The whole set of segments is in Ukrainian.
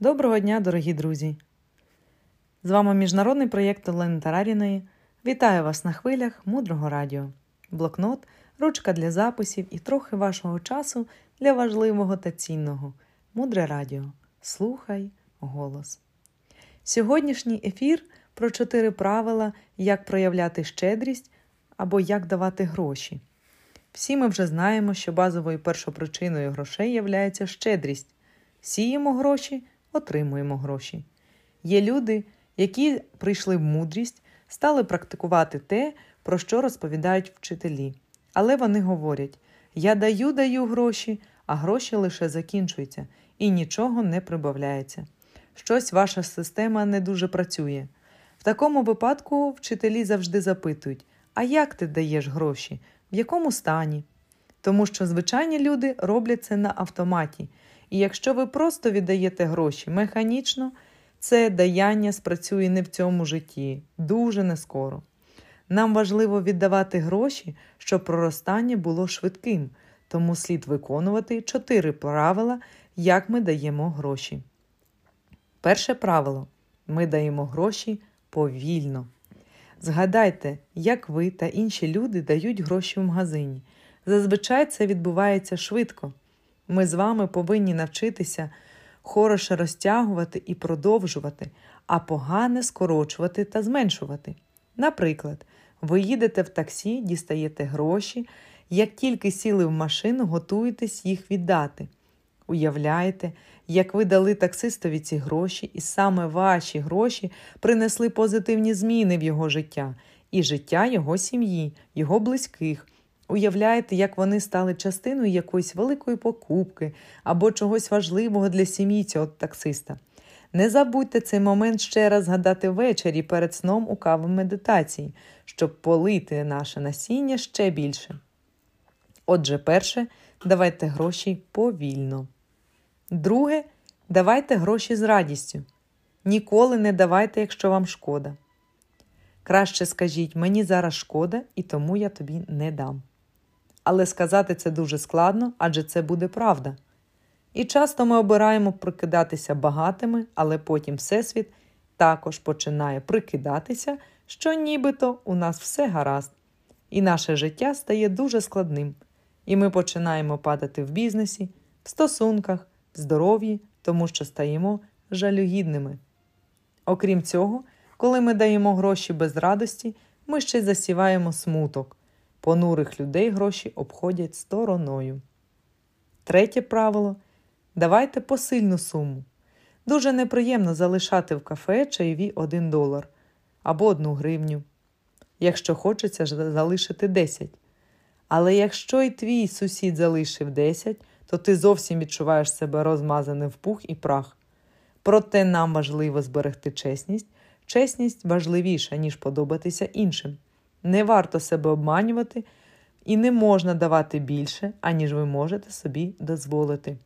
Доброго дня, дорогі друзі! З вами міжнародний проєкт Олени Тараріної. Вітаю вас на хвилях мудрого радіо, блокнот, ручка для записів і трохи вашого часу для важливого та цінного. Мудре радіо. Слухай голос. Сьогоднішній ефір про чотири правила, як проявляти щедрість або як давати гроші. Всі ми вже знаємо, що базовою першопричиною грошей являється щедрість. Сіємо гроші, отримуємо гроші. Є люди, які прийшли в мудрість, стали практикувати те, про що розповідають вчителі. Але вони говорять: я даю, даю гроші, а гроші лише закінчуються і нічого не прибавляється. Щось ваша система не дуже працює. В такому випадку вчителі завжди запитують: а як ти даєш гроші? В якому стані? Тому що звичайні люди роблять це на автоматі. І якщо ви просто віддаєте гроші механічно, це даяння спрацює не в цьому житті, дуже нескоро. Нам важливо віддавати гроші, щоб проростання було швидким, тому слід виконувати чотири правила, як ми даємо гроші. Перше правило ми даємо гроші повільно. Згадайте, як ви та інші люди дають гроші в магазині. Зазвичай це відбувається швидко. Ми з вами повинні навчитися хороше розтягувати і продовжувати, а погане скорочувати та зменшувати. Наприклад, ви їдете в таксі, дістаєте гроші, як тільки сіли в машину, готуєтесь їх віддати. Уявляєте, як ви дали таксистові ці гроші, і саме ваші гроші принесли позитивні зміни в його життя і життя його сім'ї, його близьких. Уявляєте, як вони стали частиною якоїсь великої покупки або чогось важливого для сім'ї цього таксиста. Не забудьте цей момент ще раз згадати ввечері перед сном у каву медитації, щоб полити наше насіння ще більше. Отже, перше, давайте гроші повільно. Друге, давайте гроші з радістю. Ніколи не давайте, якщо вам шкода. Краще скажіть, мені зараз шкода, і тому я тобі не дам. Але сказати це дуже складно, адже це буде правда. І часто ми обираємо прикидатися багатими, але потім Всесвіт також починає прикидатися, що нібито у нас все гаразд, і наше життя стає дуже складним, і ми починаємо падати в бізнесі, в стосунках, в здоров'ї, тому що стаємо жалюгідними. Окрім цього, коли ми даємо гроші без радості, ми ще засіваємо смуток. Понурих людей гроші обходять стороною. Третє правило давайте посильну суму. Дуже неприємно залишати в кафе чайові 1 долар або 1 гривню. Якщо хочеться залишити 10. Але якщо і твій сусід залишив 10, то ти зовсім відчуваєш себе розмазаним в пух і прах. Проте нам важливо зберегти чесність. Чесність важливіша, ніж подобатися іншим. Не варто себе обманювати і не можна давати більше, аніж ви можете собі дозволити.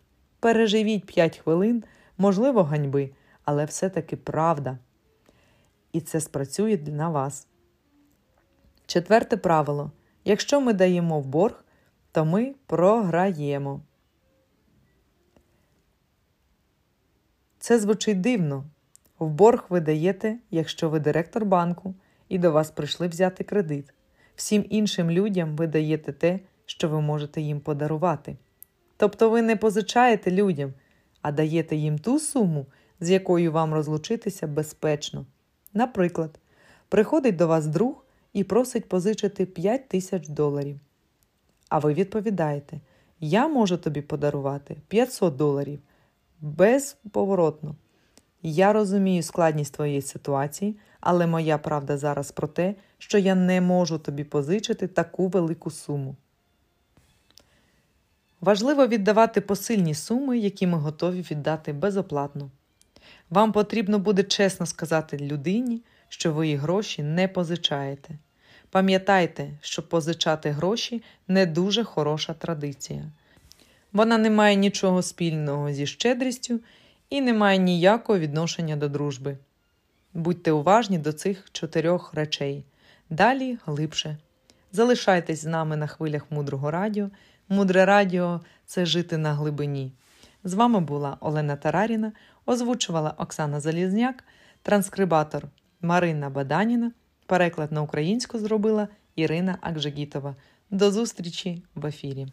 Переживіть 5 хвилин, можливо, ганьби, але все-таки правда. І це спрацює на вас. Четверте правило: якщо ми даємо в борг, то ми програємо. Це звучить дивно. В борг ви даєте, якщо ви директор банку і до вас прийшли взяти кредит. Всім іншим людям ви даєте те, що ви можете їм подарувати. Тобто ви не позичаєте людям, а даєте їм ту суму, з якою вам розлучитися безпечно. Наприклад, приходить до вас друг і просить позичити 5 тисяч доларів. А ви відповідаєте: Я можу тобі подарувати 500 доларів безповоротно. Я розумію складність твоєї ситуації, але моя правда зараз про те, що я не можу тобі позичити таку велику суму. Важливо віддавати посильні суми, які ми готові віддати безоплатно. Вам потрібно буде чесно сказати людині, що ви їй гроші не позичаєте. Пам'ятайте, що позичати гроші не дуже хороша традиція. Вона не має нічого спільного зі щедрістю і не має ніякого відношення до дружби. Будьте уважні до цих чотирьох речей. Далі глибше. Залишайтесь з нами на хвилях мудрого радіо. Мудре радіо це жити на глибині. З вами була Олена Тараріна, озвучувала Оксана Залізняк, транскрибатор Марина Баданіна, переклад на українську зробила Ірина Акжегітова. До зустрічі в ефірі.